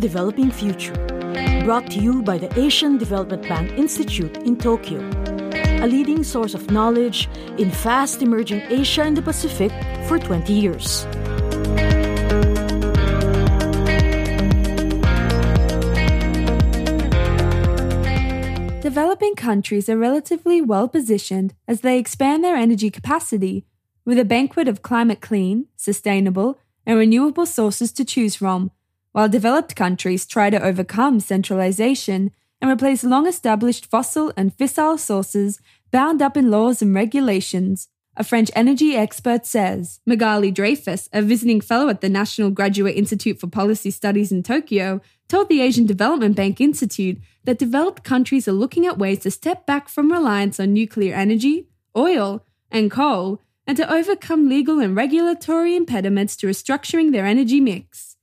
Developing Future, brought to you by the Asian Development Bank Institute in Tokyo, a leading source of knowledge in fast emerging Asia and the Pacific for 20 years. Developing countries are relatively well positioned as they expand their energy capacity, with a banquet of climate clean, sustainable, and renewable sources to choose from, while developed countries try to overcome centralization and replace long established fossil and fissile sources bound up in laws and regulations, a French energy expert says. Magali Dreyfus, a visiting fellow at the National Graduate Institute for Policy Studies in Tokyo, told the Asian Development Bank Institute that developed countries are looking at ways to step back from reliance on nuclear energy, oil, and coal, and to overcome legal and regulatory impediments to restructuring their energy mix.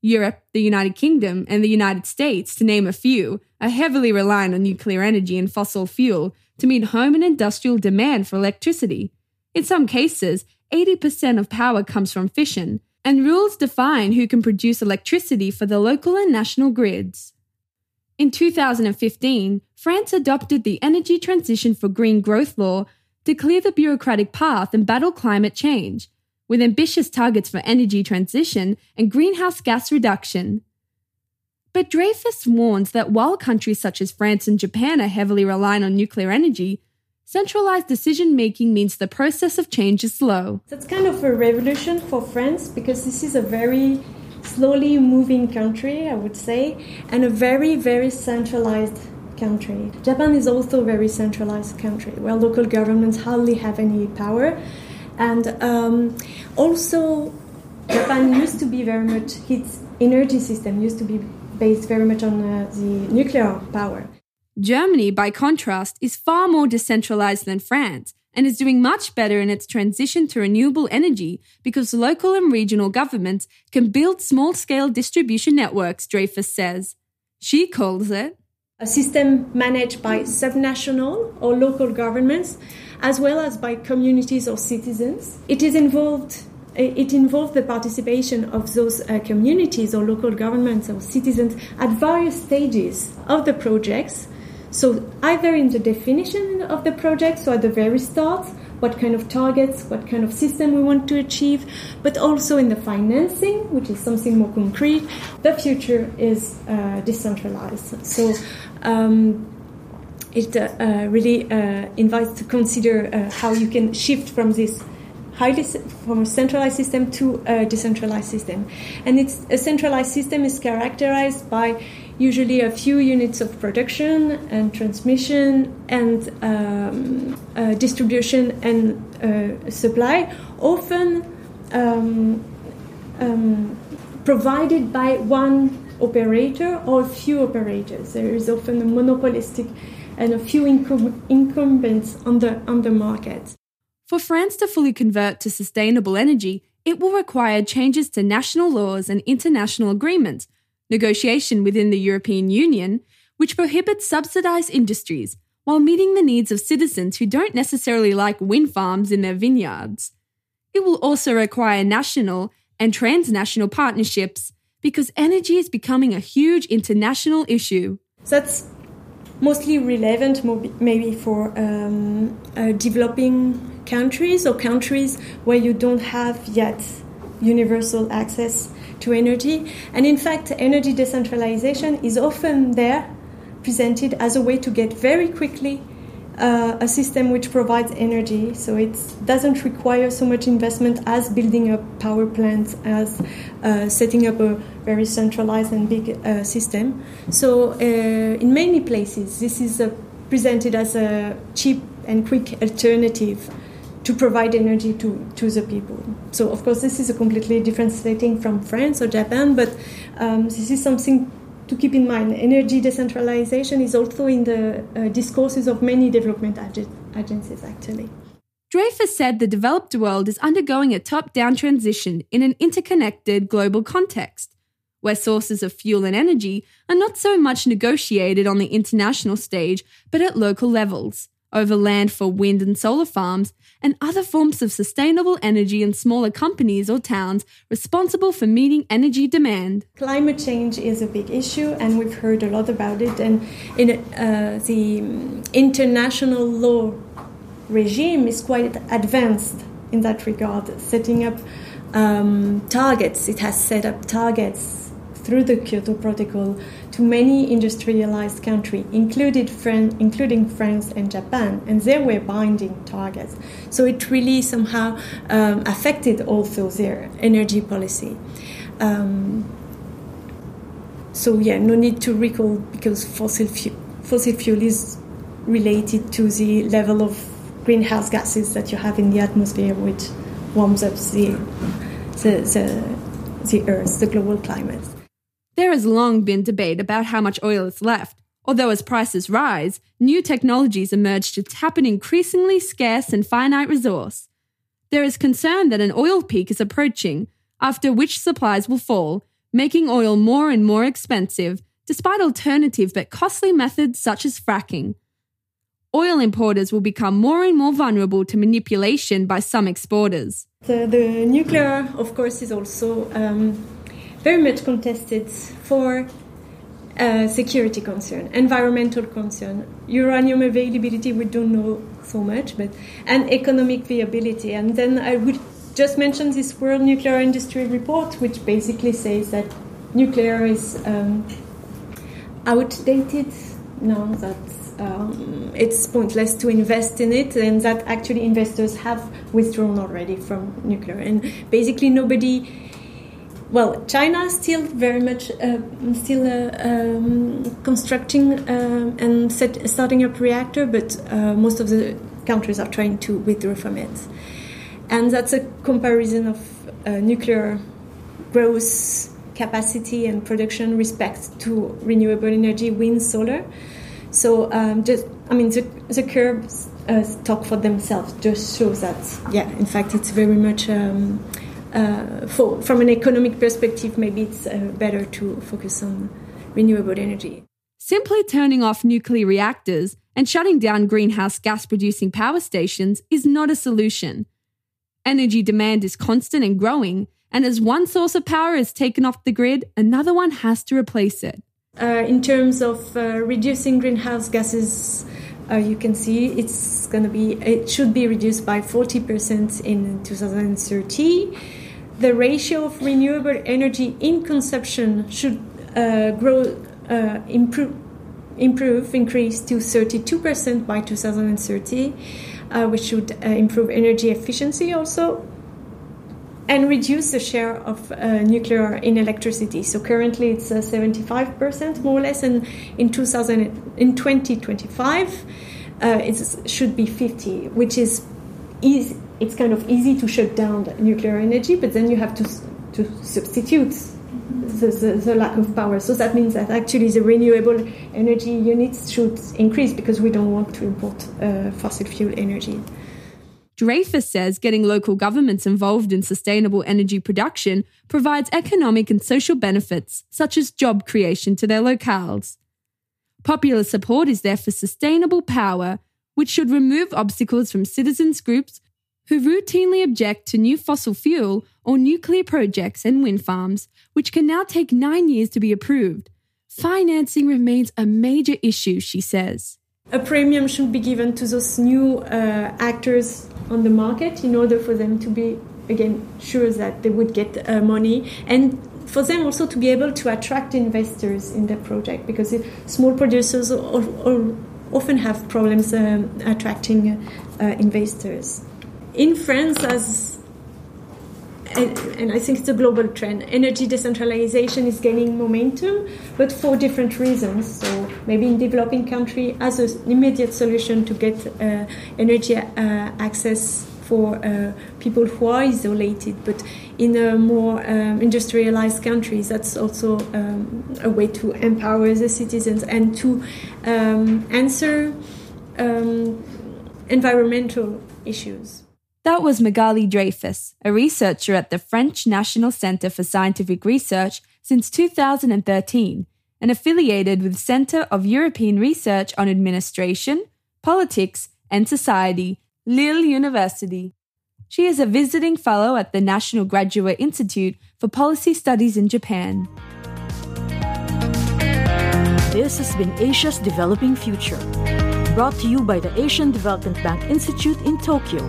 Europe, the United Kingdom, and the United States, to name a few, are heavily reliant on nuclear energy and fossil fuel to meet home and industrial demand for electricity. In some cases, 80% of power comes from fission, and rules define who can produce electricity for the local and national grids. In 2015, France adopted the Energy Transition for Green Growth Law to clear the bureaucratic path and battle climate change, with ambitious targets for energy transition and greenhouse gas reduction. But Dreyfus warns that while countries such as France and Japan are heavily reliant on nuclear energy, centralized decision making means the process of change is slow. That's kind of a revolution for France because this is a very slowly moving country, I would say, and a very, very centralized country. Japan is also a very centralized country where local governments hardly have any power. And um, also, Japan used to be very much, its energy system used to be based very much on uh, the nuclear power. Germany, by contrast, is far more decentralized than France and is doing much better in its transition to renewable energy because local and regional governments can build small scale distribution networks, Dreyfus says. She calls it a system managed by subnational or local governments as well as by communities or citizens. It is involved it involves the participation of those uh, communities or local governments or citizens at various stages of the projects. So, either in the definition of the project, so at the very start, what kind of targets, what kind of system we want to achieve, but also in the financing, which is something more concrete. The future is uh, decentralized. So, um, it uh, uh, really uh, invites to consider how you can shift from this highly from a centralized system to a decentralized system. And it's a centralized system is characterized by usually a few units of production and transmission and um, uh, distribution and uh, supply, often um, um, provided by one operator or a few operators. There is often a monopolistic and a few incumbents on the on the market. For France to fully convert to sustainable energy, it will require changes to national laws and international agreements, negotiation within the European Union, which prohibits subsidized industries while meeting the needs of citizens who don't necessarily like wind farms in their vineyards. It will also require national and transnational partnerships because energy is becoming a huge international issue. That's mostly relevant maybe for um, uh, developing countries or countries where you don't have yet universal access to energy. And in fact, energy decentralization is often there presented as a way to get very quickly uh, a system which provides energy. So it doesn't require so much investment as building up power plants, as uh, setting up a very centralized and big uh, system. So uh, in many places, this is uh, presented as a cheap and quick alternative to provide energy to, to the people. So, of course, this is a completely different setting from France or Japan, but um, this is something to keep in mind. Energy decentralization is also in the uh, discourses of many development ag- agencies, actually. Dreyfus said the developed world is undergoing a top down transition in an interconnected global context, where sources of fuel and energy are not so much negotiated on the international stage, but at local levels over land for wind and solar farms, and other forms of sustainable energy in smaller companies or towns responsible for meeting energy demand. Climate change is a big issue, and we've heard a lot about it. And in uh, the international law regime is quite advanced in that regard, setting up um, targets. It has set up targets through the Kyoto Protocol to many industrialized countries, Fran- including France and Japan, and they were binding targets. So it really somehow um, affected also their energy policy. Um, so yeah, no need to recall because fossil fuel, fossil fuel is related to the level of greenhouse gases that you have in the atmosphere, which warms up the the, the, the Earth, the global climate. There has long been debate about how much oil is left, although as prices rise, new technologies emerge to tap an increasingly scarce and finite resource. There is concern that an oil peak is approaching, after which supplies will fall, making oil more and more expensive, despite alternative but costly methods such as fracking. Oil importers will become more and more vulnerable to manipulation by some exporters. The, the nuclear, of course, is also um, very much contested for uh, security concern, environmental concern, uranium availability, we don't know so much, but and economic viability. And then I would just mention this World Nuclear Industry Report, which basically says that nuclear is um, outdated now, that um, it's pointless to invest in it, and that actually investors have withdrawn already from nuclear. And basically, nobody well, China is still very much uh, still uh, um, constructing uh, and set, starting up reactor, but uh, most of the countries are trying to withdraw from it, and that's a comparison of uh, nuclear growth capacity and production respect to renewable energy, wind, solar. So um, just, I mean, the, the curves uh, talk for themselves. Just shows that, yeah, in fact, it's very much. Um, for, from an economic perspective, maybe it's uh, better to focus on renewable energy. Simply turning off nuclear reactors and shutting down greenhouse gas producing power stations is not a solution. Energy demand is constant and growing, and as one source of power is taken off the grid, another one has to replace it. Uh, in terms of uh, reducing greenhouse gases, uh, you can see it's going to be it should be reduced by 40% in 2030 the ratio of renewable energy in consumption should uh, grow, uh, improve, improve, increase to 32% by 2030, uh, which should uh, improve energy efficiency also, and reduce the share of uh, nuclear in electricity. So currently it's 75% uh, more or less, and in 2000, in 2025 it should be 50, which is easy it's kind of easy to shut down nuclear energy, but then you have to to substitute the, the, the, lack of power. So that means that actually the renewable energy units should increase because we don't want to import uh, fossil fuel energy. Dreyfus says getting local governments involved in sustainable energy production provides economic and social benefits, such as job creation to their locales. Popular support is there for sustainable power, which should remove obstacles from citizens' groups who routinely object to new fossil fuel or nuclear projects and wind farms, which can now take nine years to be approved. Financing remains a major issue, she says. A premium should be given to those new uh, actors on the market in order for them to be, again, sure that they would get uh, money and for them also to be able to attract investors in the project because small producers or, or often have problems um, attracting uh, investors in France, as and, and, I think it's a global trend. Energy decentralization is gaining momentum, but for different reasons. So maybe in developing country, as an immediate solution to get uh, energy uh, access for uh, people who are isolated, but in a more um, industrialized countries, that's also um, a way to empower the citizens and to um, answer um, environmental issues. That was Magali Dreyfus, a researcher at the French National Centre for Scientific Research since 2013 and affiliated with Centre of European Research on Administration, Politics, and Society, Lille University. She is a visiting fellow at the National Graduate Institute for Policy Studies in Japan. This has been Asia's Developing Future, brought to you by the Asian Development Bank Institute in Tokyo.